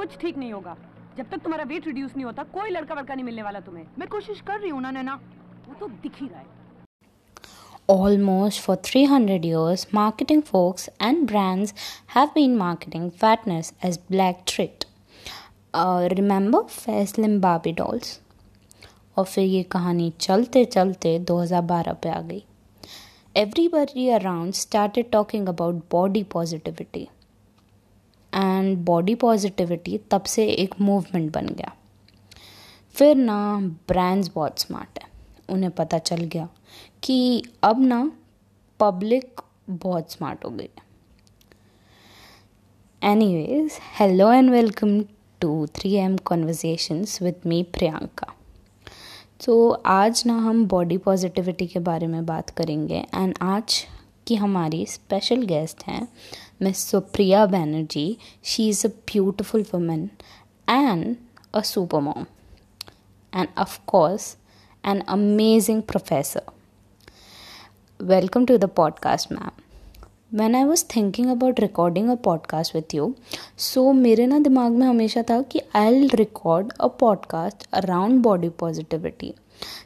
कुछ ठीक नहीं होगा। जब तक तुम्हारा वेट रिड्यूस नहीं होता कोई लड़का वड़का नहीं मिलने वाला तुम्हें। मैं कोशिश कर रही हूँ ना नैना। वो तो दिख ही रहा है। Almost for 300 years, marketing folks and brands have been marketing fatness as black trait. Uh, remember Faislim Barbie dolls? और फिर ये कहानी चलते चलते 2012 पे आ गई। Everybody around started talking about body positivity and body positivity तब से एक मूवमेंट बन गया फिर ना ब्रांड्स बहुत स्मार्ट है उन्हें पता चल गया कि अब ना पब्लिक बहुत स्मार्ट हो गई anyways hello and welcome to three M conversations with me Priyanka तो आज ना हम बॉडी पॉजिटिविटी के बारे में बात करेंगे एंड आज की हमारी स्पेशल गेस्ट हैं miss Supriya Banerjee she is a beautiful woman and a super mom and of course an amazing professor welcome to the podcast ma'am when I was thinking about recording a podcast with you so मेरे ना दिमाग में हमेशा था कि I record a podcast around body positivity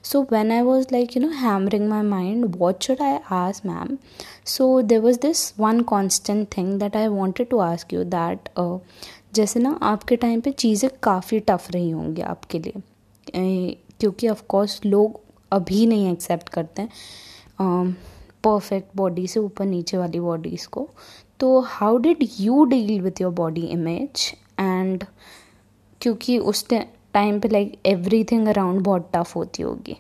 So when I was like, you know, hammering my mind, what should I ask, ma'am? So there was this one constant thing that I wanted to ask you that uh, जैसे ना आपके time पे चीज़ें काफ़ी tough रही होंगी आपके लिए ए, क्योंकि ऑफकोर्स लोग अभी नहीं एक्सेप्ट करते हैं परफेक्ट बॉडी से ऊपर नीचे वाली बॉडीज़ को तो how did you deal with your body image and क्योंकि उस टाइम पे लाइक एवरीथिंग अराउंड बहुत टफ होती होगी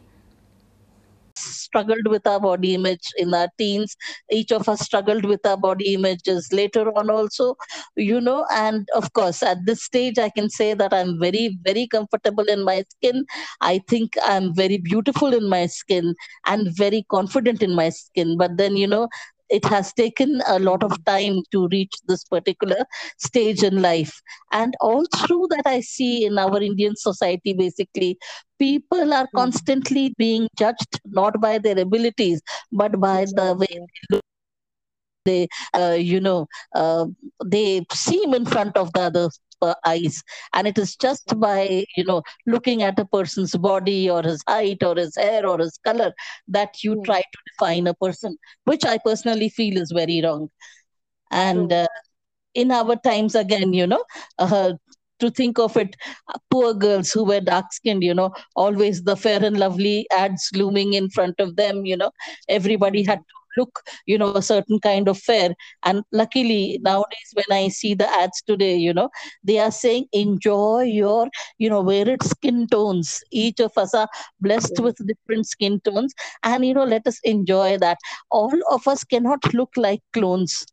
struggled with our body image in our teens each of us struggled with our body images later on also you know and of course at this stage i can say that i'm very very comfortable in my skin i think i'm very beautiful in my skin and very confident in my skin but then you know it has taken a lot of time to reach this particular stage in life and all through that i see in our indian society basically people are hmm. constantly being judged not by their abilities but by the way they look they uh, you know uh, they seem in front of the other uh, eyes. And it is just by you know looking at a person's body or his height or his hair or his color that you mm. try to define a person which i personally feel is very wrong. And uh, in our times again you know uh, to think of it poor girls who were dark skinned you know always the fair and lovely ads looming in front of them you know everybody had to look you know a certain kind of fair. And luckily nowadays when i see the ads today you know they are saying enjoy your you know varied skin tones. Each of us are blessed with different skin tones. And you know let us enjoy that. All of us cannot look like clones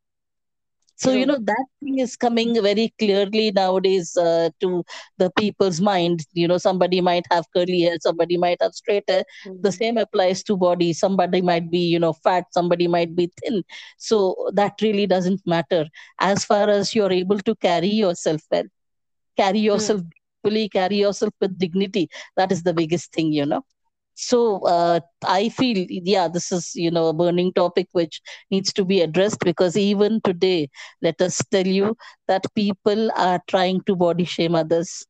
so you know that thing is coming very clearly nowadays uh, to the people's mind you know somebody might have curly hair somebody might have straight hair mm-hmm. the same applies to body somebody might be you know fat somebody might be thin so that really doesn't matter as far as you're able to carry yourself well carry hmm. yourself mm. fully carry yourself with dignity that is the biggest thing you know so uh, i feel yeah this is you know a burning topic which needs to be addressed because even today let us tell you that people are trying to body shame others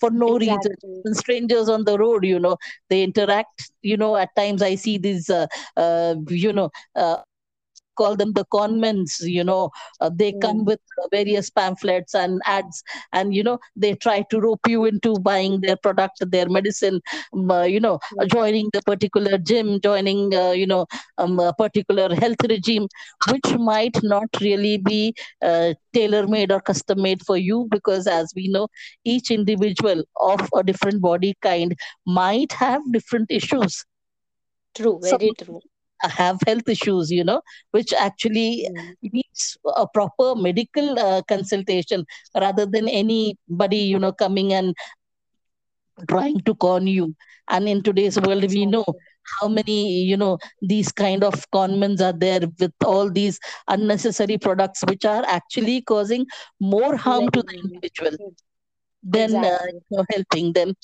for no exactly. reason strangers on the road you know they interact you know at times i see these uh, uh, you know uh, call them the conmens you know uh, they mm. come with various pamphlets and ads and you know they try to rope you into buying their product their medicine um, uh, you know mm. joining the particular gym joining uh, you know um, a particular health regime which might not really be uh, tailor made or custom made for you because as we know each individual of a different body kind might have different issues true very Some, true have health issues you know which actually mm. needs a proper medical uh, consultation rather than anybody you know coming and trying to con you. And in today's world we know how many you know these kind of conmens are there with all these unnecessary products which are actually causing more harm to the individual than uh, exactly. uh, helping them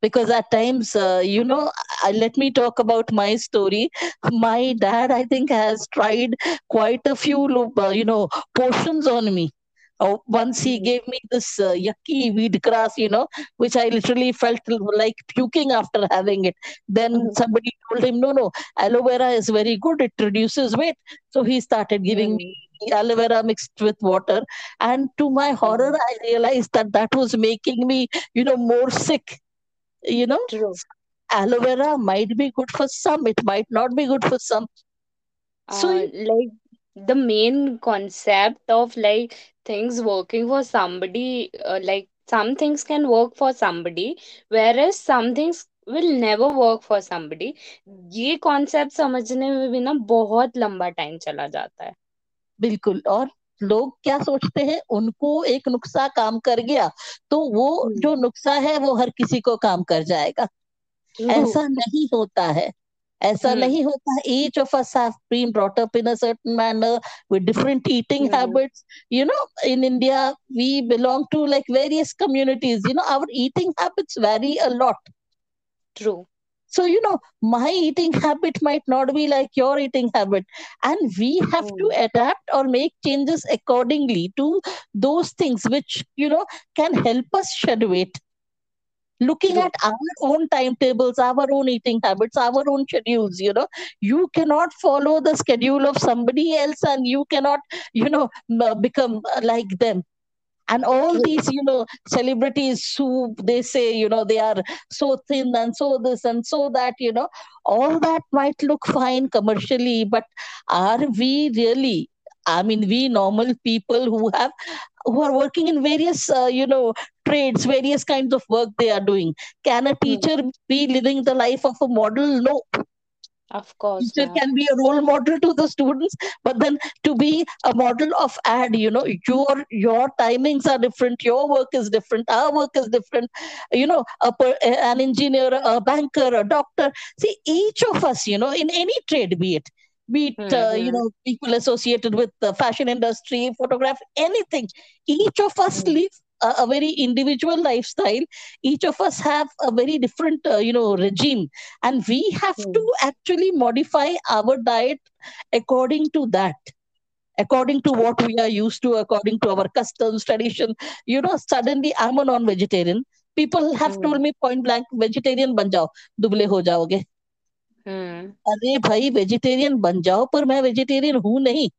because at times uh, you know I, let me talk about my story my dad i think has tried quite a few uh, you know portions on me Oh, once he gave me this uh, yucky weed grass, you know, which I literally felt like puking after having it. Then Mhm. somebody told him, no, no, aloe vera is very good. It reduces weight. So he started giving me aloe vera mixed with water. And to my horror, Mhm. I realized that that was making me, you know, more sick. You know, True. aloe vera might be good for some, it might not be good for some. So, Uh, like the main concept of like things working for somebody, uh, like some things can work for somebody, whereas some things will never work for somebody. ये concept समझने में भी ना बहुत लंबा time चला जाता है बिल्कुल और लोग क्या सोचते हैं? उनको एक नुकसा काम कर गया तो वो हम्म। जो नुकसा है वो हर किसी को काम कर जाएगा। हम्म। ऐसा नहीं होता है। ऐसा हम्म। नहीं होता each of us have been brought up in a certain manner with different eating habits you know in India we belong to like various communities you know our eating habits vary a lot true so you know my eating habit might not be like your eating habit. And we have to adapt or make changes accordingly to those things which you know can help us shed weight looking at our own timetables our own eating habits our own schedules you know you cannot follow the schedule of somebody else and you cannot you know become uh, like them and all these you know celebrities who they say you know they are so thin and so this and so that you know all that might look fine commercially but are we really i mean we normal people who have who are working in various uh, you know trades various kinds of work they are doing? Can a teacher be living the life of a model? No of course teacher not. can be a role model to the students but then to be a model of ad you know your your timings are different your work is different our work is different you know a, an engineer a banker a doctor see each of us you know in any trade be it be it uh, you Mhm. know people associated with the fashion industry photograph anything each of us Mhm. live a, a very individual lifestyle each of us have a very different uh, you know regime and we have to actually modify our diet according to that according to what we are used to according to our customs tradition you know suddenly i'm a non-vegetarian people have Hmm. told me point blank vegetarian ban jao दुबले हो जाओगे Hmm. अरे भाई vegetarian बन जाओ पर मैं vegetarian हूं नहीं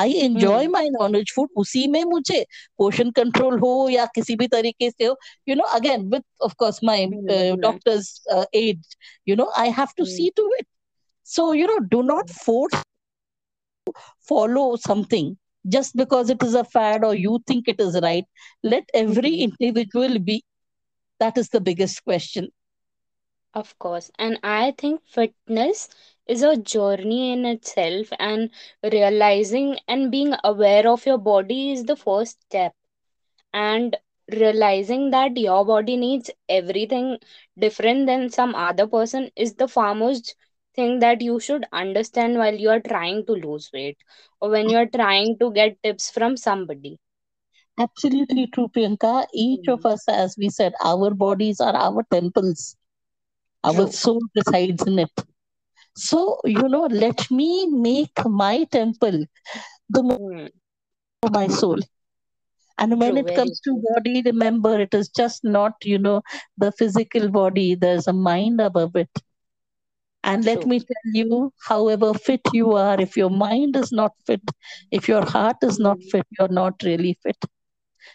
I enjoy Hmm. My nonveg food उसी में मुझे पोषण कंट्रोल हो या किसी भी तरीके से हो you know again with of course my Hmm. Hmm. Doctors aid you know I have to Hmm. C to it so you know do not force follow something just because it is a fad or you think it is right let every Mhm. individual be that is the biggest question Of course. And I think fitness is a journey in itself, and realizing and being aware of your body is the first step. And realizing that your body needs everything different than some other person is the foremost thing that you should understand while you are trying to lose weight or when you are trying to get tips from somebody. absolutely true priyanka each of Mm. us as we said our bodies are our temples our True. soul resides in it so you know let me make my temple the Hmm. of my soul and when True, it comes to body remember it is just not you know the physical body there's a mind above it And let True. me tell you, however fit you are, if your mind is not fit, if your heart is not Mm. fit, you're not really fit.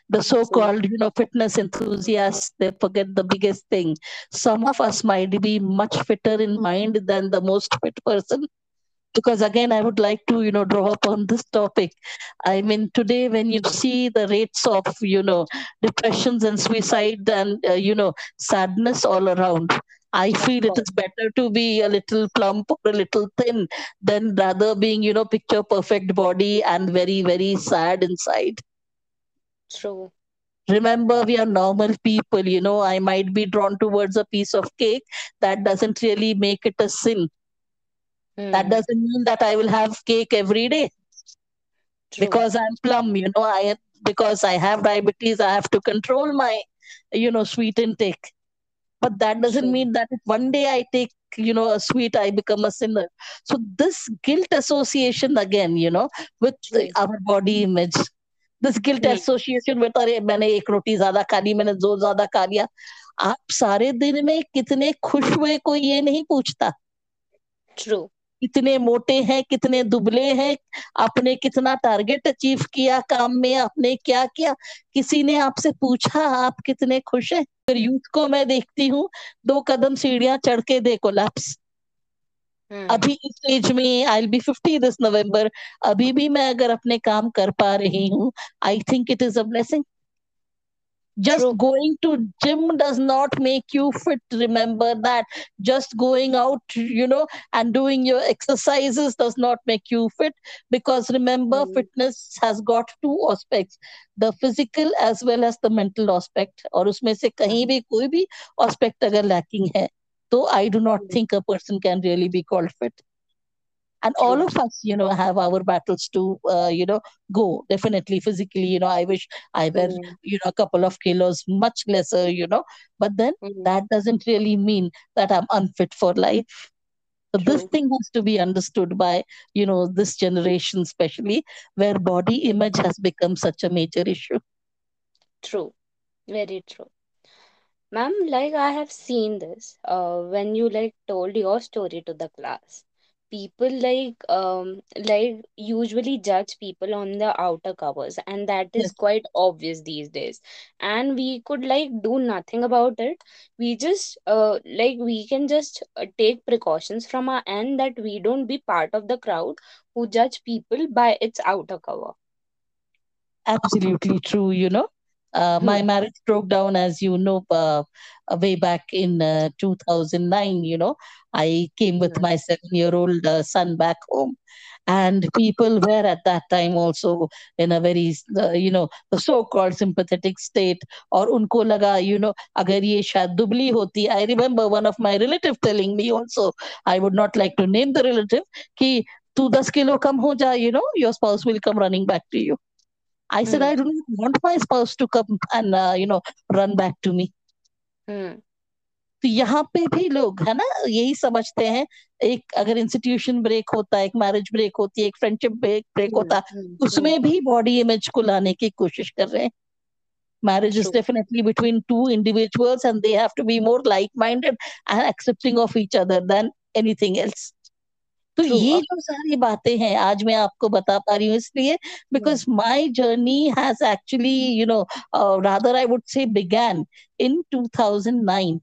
The so-called, you know, fitness enthusiasts, they forget the biggest thing. Some of us might be much fitter in mind than the most fit person. Because again, I would like to, you know, draw upon this topic. I mean, today when you see the rates of, you know, depressions and suicide and, uh, you know, sadness all around, I feel it is better to be a little plump or a little thin than rather being, you know, picture perfect body and very, very sad inside. True. Remember, we are normal people, you know, I might be drawn towards a piece of cake. That doesn't really make it a sin. That Hmm. doesn't mean that I will have cake every day True. because I'm plumb, you know, I because I have diabetes, I have to control my, you know, sweet intake. But that doesn't True. mean that if one day I take, you know, a sweet, I become a sinner. So this guilt association again, you know, with our body image, this guilt. Association में अरे मैंने एक रोटी ज़्यादा खा ली मैंने दो ज़्यादा खा लिया। आप सारे दिन में कितने खुश हुए कोई ये नहीं पूछता। ट्रू कितने मोटे हैं कितने दुबले हैं आपने कितना टारगेट अचीव किया काम में आपने क्या किया। किसी ने आपसे पूछा आप कितने खुश हैं? फिर यूथ को मैं देखती हूँ दो कदम सीढ़ियाँ चढ़ के दे कोलैप्स अभी इस एज में I be fifty this November अभी भी मैं अगर अपने काम कर पा रही हूँ I think it is a blessing just True. going to gym does not make you fit remember that just going out you know and doing your exercises does not make you fit because remember Hmm. fitness has got two aspects the physical as well as the mental aspect और उसमें से कहीं भी कोई भी aspect अगर lacking है तो I do not Hmm. think a person can really be called fit and all of us you know have our battles to uh, you know go definitely physically you know i wish i were Hmm. you know a couple of kilos much lesser you know but then Hmm. that doesn't really mean that i'm unfit for life so this thing has to be understood by you know this generation especially where body image has become such a major issue True. Very true. Ma'am, like I have seen this uh, when you like told your story to the class. People like um like usually judge people on the outer covers, and that is yes quite obvious these days. And we could like do nothing about it. We just uh like we can just uh, take precautions from our end that we don't be part of the crowd who judge people by its outer cover. absolutely true you know uh, my hmm. marriage broke down, as you know, uh, uh way back in uh, 2009. You know, I came with hmm. my seven year old uh, son back home. And people were at that time also in a very, you know, the so called sympathetic state. Or unko laga, you know, agar ye dubli hoti. I remember one of my relative telling me also, I would not like to name the relative, ki tu 10 kilo kam ho ja, you know, your spouse will come running back to you. I mm. I really want my spouse to come and, uh, you know, run back to me. Hmm. तो यहाँ पे भी लोग है ना यही समझते हैं एक अगर इंस्टीट्यूशन ब्रेक होता है एक मैरिज ब्रेक होती है एक फ्रेंडशिप ब्रेक ब्रेक होता है hmm. Hmm. उसमें भी बॉडी इमेज को लाने की कोशिश कर रहे हैं। Marriage is definitely between two individuals and they have to be more like minded and accepting of each other than anything else तो True. ये Of जो सारी बातें हैं आज मैं आपको बता पा रही हूँ इसलिए Hmm. because my journey has actually you know uh, rather i would say began in 2009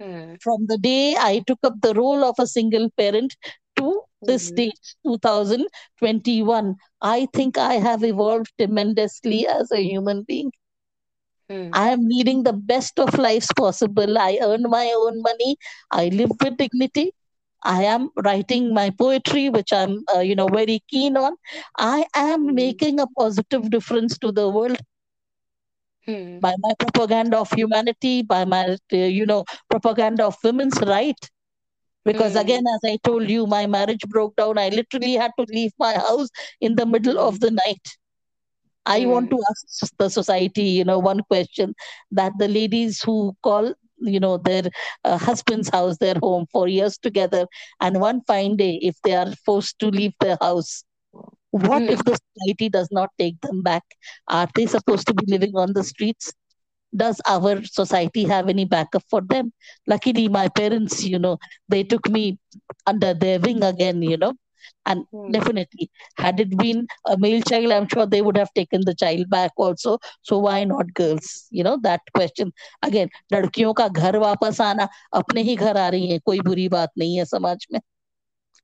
Hmm. from the day I took up the role of a single parent to this Mhm. date, 2021, I think I have evolved tremendously as a human being. Hmm. I am leading the best of lives possible. I earn my own money. I live with dignity. I am writing my poetry, which I'm, uh, you know, very keen on. I am Hmm. making a positive difference to the world Hmm. by my propaganda of humanity, by my, uh, you know, propaganda of women's right. Because Hmm. again, as I told you, my marriage broke down. I literally had to leave my house in the middle Hmm. of the night. I want Hmm. to ask the society, you know, one question that the ladies who call, you know, their uh, husband's house their home for years together, and one fine day, if they are forced to leave their house, what Hmm. if the society does not take them back? Are they supposed to be living on the streets? Does our society have any backup for them? Luckily, my parents, you know, they took me under their wing again, you know, and Hmm. definitely, had it been a male child, I'm sure they would have taken the child back also. So why not girls? You know, that question. Again, लड़कियों का घर वापस आना अपने ही घर आ रही है कोई बुरी बात नहीं है समाज में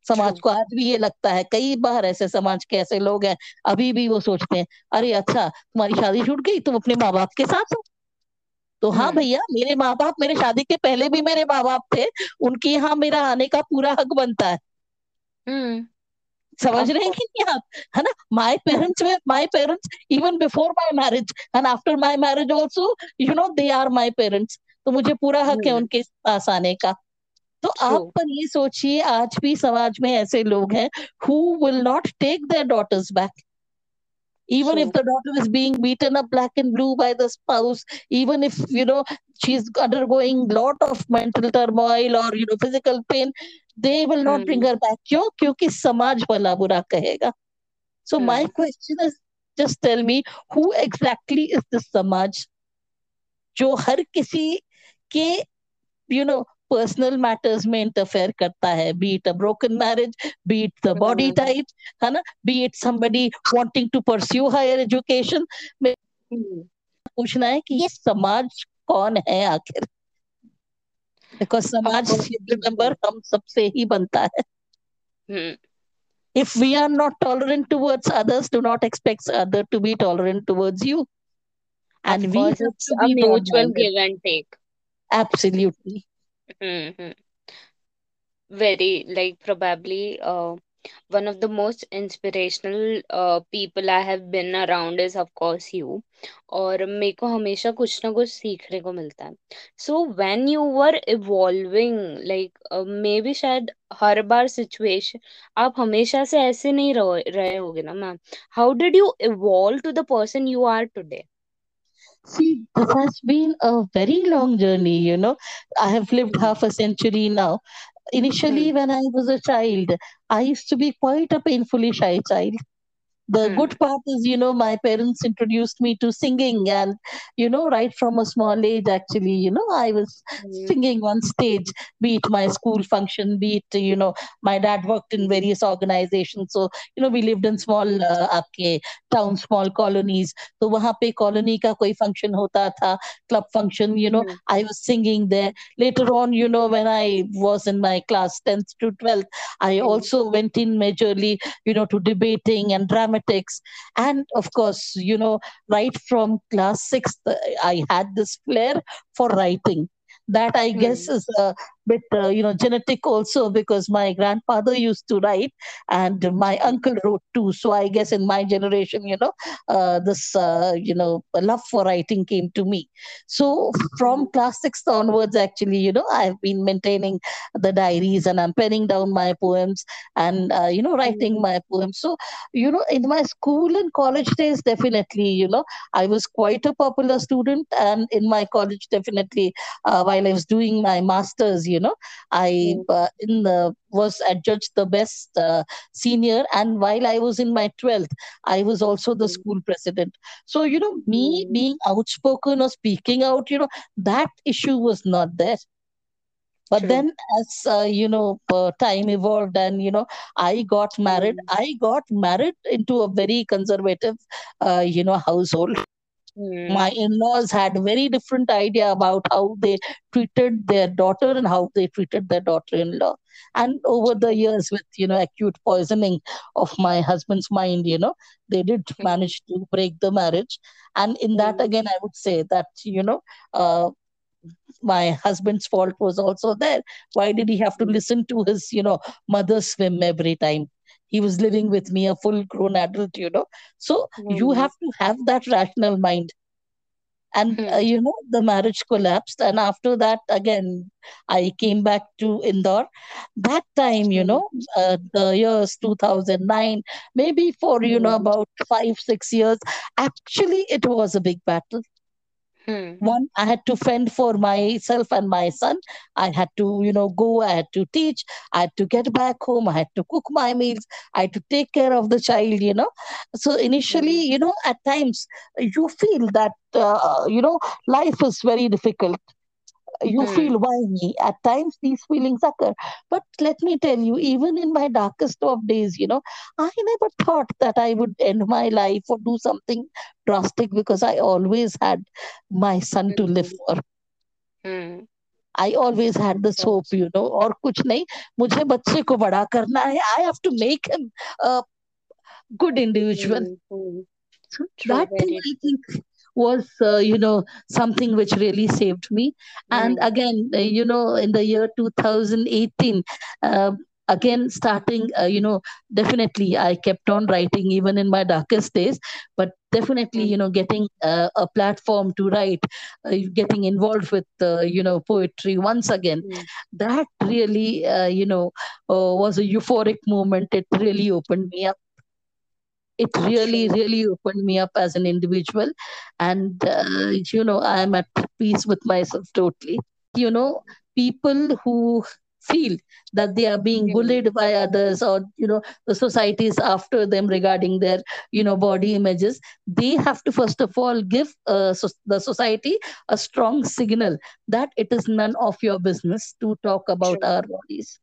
समाज को आज भी ये लगता है कई बार ऐसे समाज के ऐसे लोग हैं अभी भी वो सोचते हैं अरे अच्छा तुम्हारी शादी छूट गई तुम अपने माँ बाप के साथ हो तो हाँ Hmm. भैया मेरे माँ बाप मेरे शादी के पहले भी मेरे माँ बाप थे उनके यहाँ मेरा आने का पूरा हक बनता है समझ रहे हैं कि नहीं आप है ना my parents way my parents even before my marriage and after my marriage also you know they are my parents तो मुझे पूरा हक है Hmm. उनके पास आने का। तो आप पर ये सोचिए आज भी समाज में ऐसे लोग हैं who will not take their daughters back. even if True. the daughter is being beaten up black and blue by the spouse even if you know she's undergoing lot of mental turmoil or you know physical pain they will not bring Hmm. her back क्यों क्योंकि समाज भला बुरा कहेगा so my Hmm. question is just tell me who exactly is this samaj जो हर किसी के you know personal matters में इंटरफेयर करता है। Be it a broken marriage be it the body type है ना? Be it somebody wanting to pursue higher education में पूछना है कि ये समाज कौन है आखिर? बिकॉज़ समाज रिमेंबर हम सबसे ही बनता है। If we are not tolerant towards others do not expect other to be tolerant towards you and we have to be mutual give and take absolutely Mm-hmm. Very like probably uh, one of the most inspirational uh, people I around is of course you. और मेरे को हमेशा कुछ ना कुछ सीखने को मिलता है। So when you were evolving like maybe शायद हर बार सिचुएशन आप हमेशा से ऐसे नहीं रहो रहे होगे ना ma'am how did you evolve to the person you are today See, this has been a very long journey, you know. I have lived half a century now. Initially, hmm. when I was a child, I used to be quite a painfully shy child The hmm good part is, you know, my parents introduced me to singing, and, you know, right from a small age, actually, you know, I was hmm singing on stage, be it my school function, be it, you know, my dad worked in various organizations. So, you know, we lived in small, uh, आपके town, small colonies. तो वहाँ पे colony का कोई function होता था, club function, you know, hmm I was singing there. Later on, you know, when I was in my class 10th to 12th, I hmm also went in majorly, you know, to debating and mathematics. And of course, you know, right from class six, I had this flair for writing that I hmm. guess is a bit uh, you know genetic also because my grandfather used to write and my uncle wrote too. So i guess in my generation you know uh, this uh, you know love for writing came to me. So from mm-hmm. class 6 onwards actually you know i've been maintaining the diaries and i'm penning down my poems and uh, you know writing mm-hmm. my poems. So you know in my school and college days definitely you know i was quite a popular student. And in my college definitely uh, while i was doing my masters you know. I hmm. uh, in the, was adjudged the best uh, senior and while i was in my 12th i was also the hmm. school president. So you know me hmm. being outspoken or speaking out you know that issue was not there. But True. then as uh, you know uh, time evolved and you know i got married i got married into a very conservative uh, you know household. Mm. My in-laws had very different idea about how they treated their daughter and how they treated their daughter-in-law. And over the years, with you know acute poisoning of my husband's mind, you know they did hmm. manage to break the marriage. And in that hmm. again, I would say that you know. Uh, my husband's fault was also there why did he have to listen to his you know mother swim every time he was living with me a full grown adult you know. So mm-hmm. you have to have that rational mind. And mm-hmm. uh, you know the marriage collapsed. And after that again i came back to indore. That time you know hmm. uh, the years 2009 maybe for you know hmm. about 5 6 years actually it was a big battle. Hmm. One, I had to fend for myself and my son. I had to, you know, go, I had to teach, I had to get back home, I had to cook my meals, I had to take care of the child, you know. So initially, hmm. you know, at times you feel that, uh, you know, life is very difficult you hmm feel why me at times these feelings occur but let me tell you even in my darkest of days you know i never thought that i would end my life or do something drastic because i always had my son to live hmm for hmm I always of had this hope, course you know, और कुछ नहीं मुझे बच्चे को बड़ा करना है I have to make him a good individual. Hmm hmm So true that thing very I true think was uh, you know something which really saved me mm-hmm. and again uh, you know in the year 2018 uh, um, again starting uh, you know definitely i kept on writing even in my darkest days but definitely hmm. you know getting uh, a platform to write uh, getting involved with uh, you know poetry once again mm. that really uh, you know was a euphoric moment it really opened me up it really really opened me up as an individual. And uh, you know i am at peace with myself totally. You know people who feel that they are being bullied by others or you know the society is after them regarding their you know body images they have to first of all give uh, so the society a strong signal that it is none of your business to talk about our bodies.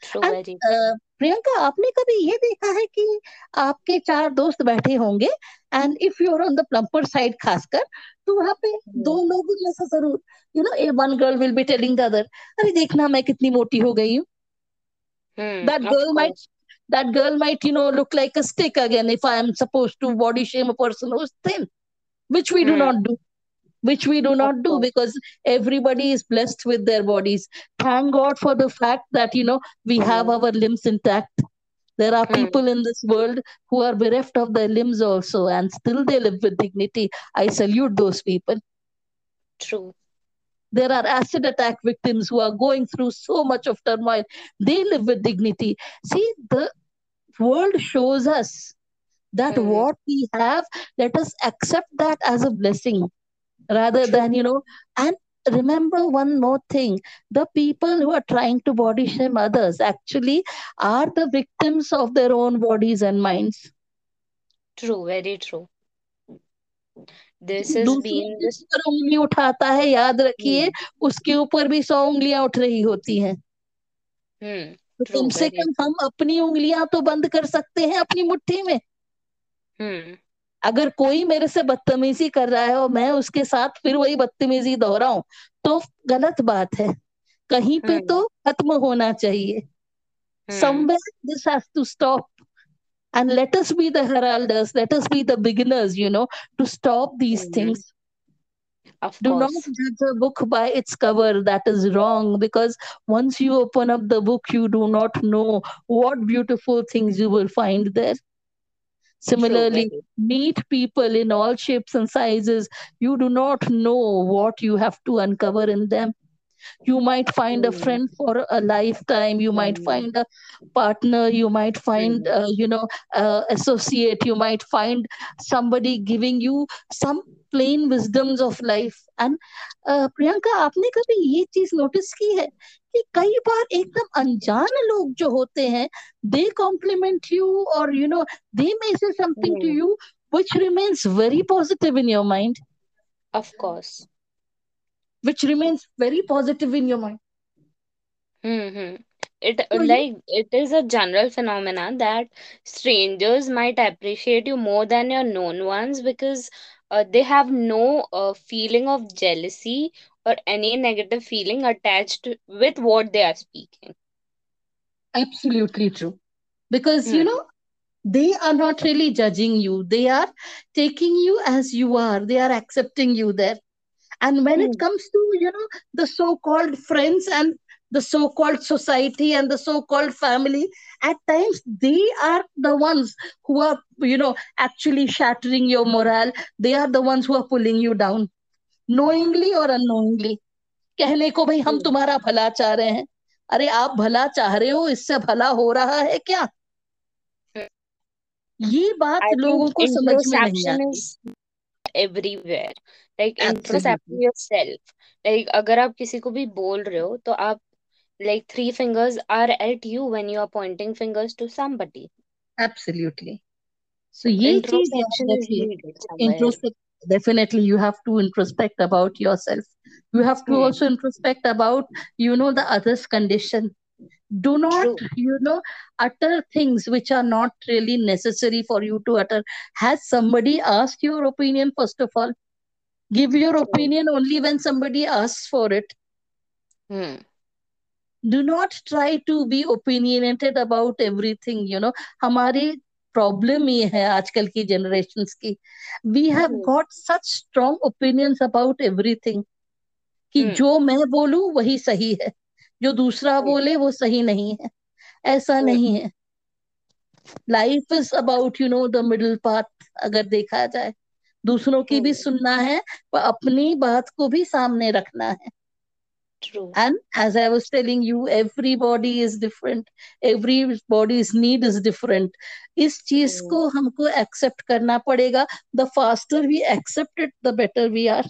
True, And, uh, Priyanka आपने कभी ये देखा है कि आपके चार दोस्त बैठे होंगे and if you are on the plumper side खासकर तो वहाँ पे दो लोग ज़रूर you know a one girl will be telling the other अरे देखना मैं कितनी मोटी हो गई हूँ Hmm, girl might course. that girl might you know look like a stick again if i am supposed to body shame a person who's thin which we do Hmm. not do which we do not do because everybody is blessed with their bodies. Thank god for the fact that you know we have our limbs intact. There are Hmm. people in this world who are bereft of their limbs also and still they live with dignity. I salute those people. True. there are acid attack victims who are going through so much of turmoil. They live with dignity. See the world shows us that Hmm. what we have let us accept that as a blessing rather True. than you know and remember one more thing the people who are trying to body shame others actually are the victims of their own bodies and minds True, very true. This been जिस this. पर उंगली उठाता है याद रखिए Hmm. उसके ऊपर भी सौ उंगलियाँ उठ रही होती हैं Hmm. तो कम से कम हम अपनी उंगलियाँ तो बंद कर सकते हैं अपनी मुट्ठी में Hmm. अगर कोई मेरे से बदतमीजी कर रहा है और मैं उसके साथ फिर वही बदतमीजी दोहराऊं तो गलत बात है कहीं पे Hmm. तो खत्म होना चाहिए Hmm. somewhere this has to stop and let us be the heralders let us be the beginners you know to stop these Mhm. things Of do not judge a book by its cover that is wrong because once you open up the book you do not know what beautiful things you will find there similarly very. meet people in all shapes and sizes you do not know what you have to uncover in them you might find a Hmm. friend for a lifetime you might Hmm. find a partner you might find Hmm. uh, you know uh, associate you might find somebody giving you some plain wisdoms of life and uh, Priyanka आपने कभी ये चीज notice की है कि कई बार एकदम अनजान लोग जो होते हैं दे कॉम्प्लीमेंट यू और you know they may say something to Hmm. you which remains very positive in your mind Of course. which remains very positive in your mind Mm-hmm. It so you like it is a general phenomenon that strangers might appreciate you more than your known ones because uh, they have no uh, feeling of jealousy or any negative feeling attached with what they are speaking. absolutely true because you Hmm. know they are not really judging you they are taking you as you are they are accepting you there and when it Hmm. comes to you know the so called friends and the so called society and the so called family at times they are the ones who are you know actually shattering your morale they are the ones who are pulling you down knowingly or unknowingly कहने को भाई हम Hmm. तुम्हारा भला चाह रहे हैं अरे आप भला चाह रहे हो इससे भला हो रहा है क्या Hmm. ये बात I लोगों को समझ में नहीं आती. Like introspect absolutely yourself. Like अगर आप किसी को भी बोल रहे हो तो आप like three fingers are at you when you are pointing fingers to somebody. Absolutely. So ye cheez definitely, introspect, definitely you have to introspect about yourself. You have to mm. also introspect about you know the other's condition. Do not True. you know utter things which are not really necessary for you to utter. Has somebody asked your opinion first of all? Give your opinion only when somebody asks for it. Hmm. Do not try to be opinionated about everything you know हमारी problem ये है आजकल की generations की we have. Got such strong opinions about everything कि Hmm. जो मैं बोलूँ वही सही है जो दूसरा Hmm. बोले वो सही नहीं है ऐसा Hmm. नहीं है life is about you know the middle path अगर देखा जाए दूसरों की भी Hmm. सुनना है पर अपनी बात को भी सामने रखना है True. And as I was telling you, everybody is different. Everybody's need is different. इस चीज Hmm. को हमको accept करना पड़ेगा. The faster we accept it, the better we are.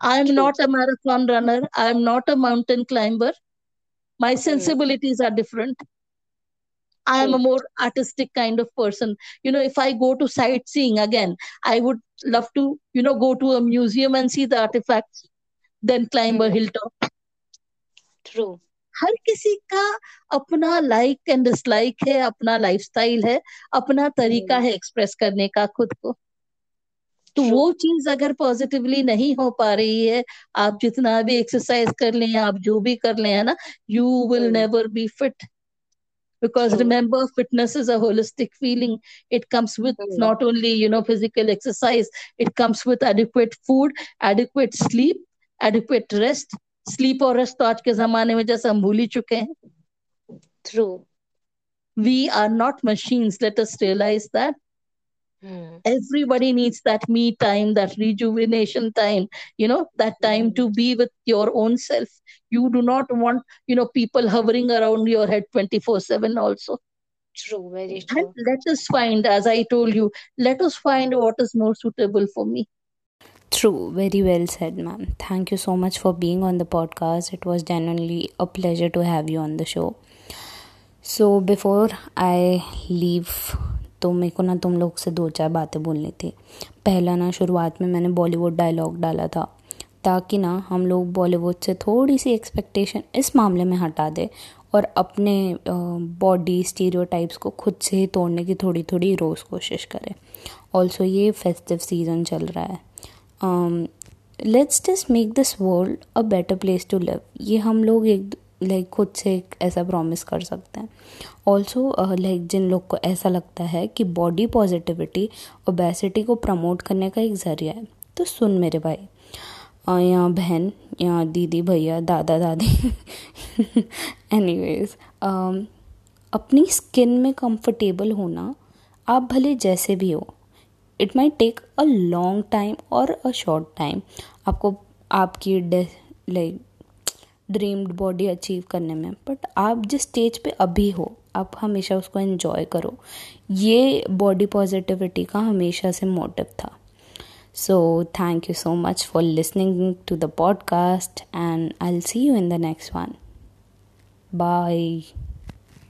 I am True. not a marathon runner. I am not a mountain climber. my sensibilities are different i am a more artistic kind of person you know if i go to sightseeing again i would love to you know go to a museum and see the artifacts then climb a hill top true हर किसी का अपना like and dislike है अपना lifestyle है अपना तरीका है express करने का खुद को। तो वो चीज़ अगर पॉजिटिवली नहीं हो पा रही है आप जितना भी एक्सरसाइज कर ले आप जो भी कर ले है ना you will never be fit because remember fitness is a holistic feeling it comes with not only you know physical exercise it comes with adequate food adequate sleep adequate rest sleep और rest तो आज के जमाने में जैसे हम भूल ही चुके हैं true we are not machines let us realize that everybody needs that me time that rejuvenation time you know that time Mhm. to be with your own self you do not want you know people hovering around your head 24 7 also true very true and let us find as i told you let us find what is more suitable for me True, very well said, ma'am. Thank you so much for being on the podcast. It was genuinely a pleasure to have you on the show. So, before I leave, तो मेरे को ना तुम लोग से दो चार बातें बोलनी थी पहला ना शुरुआत में मैंने बॉलीवुड डायलॉग डाला था ताकि ना हम लोग बॉलीवुड से थोड़ी सी एक्सपेक्टेशन इस मामले में हटा दे और अपने बॉडी स्टीरियोटाइप्स को खुद से ही तोड़ने की थोड़ी थोड़ी रोज़ कोशिश करें ऑल्सो ये फेस्टिव सीज़न चल रहा है let's just make this world a better place to live ये हम लोग एक लाइक खुद से एक ऐसा प्रॉमिस कर सकते हैं. ऑल्सो लाइक जिन लोग को ऐसा लगता है कि बॉडी पॉजिटिविटी ओबेसिटी को प्रमोट करने का एक ज़रिया है तो सुन मेरे भाई. या बहन या दीदी, भैया, दादा, दादी. एनीवेज अपनी स्किन में कंफर्टेबल होना, आप भले जैसे भी हो it may take a long time और अ शॉर्ट टाइम आपको, आपकी लाइक, ड्रीम्ड बॉडी अचीव करने में। बट आप जिस स्टेज पे अभी हो, आप हमेशा उसको एंजॉय करो। ये बॉडी पॉजिटिविटी का हमेशा से मोटिव था। So thank you so much for listening to the podcast and I see you in the next one. Bye.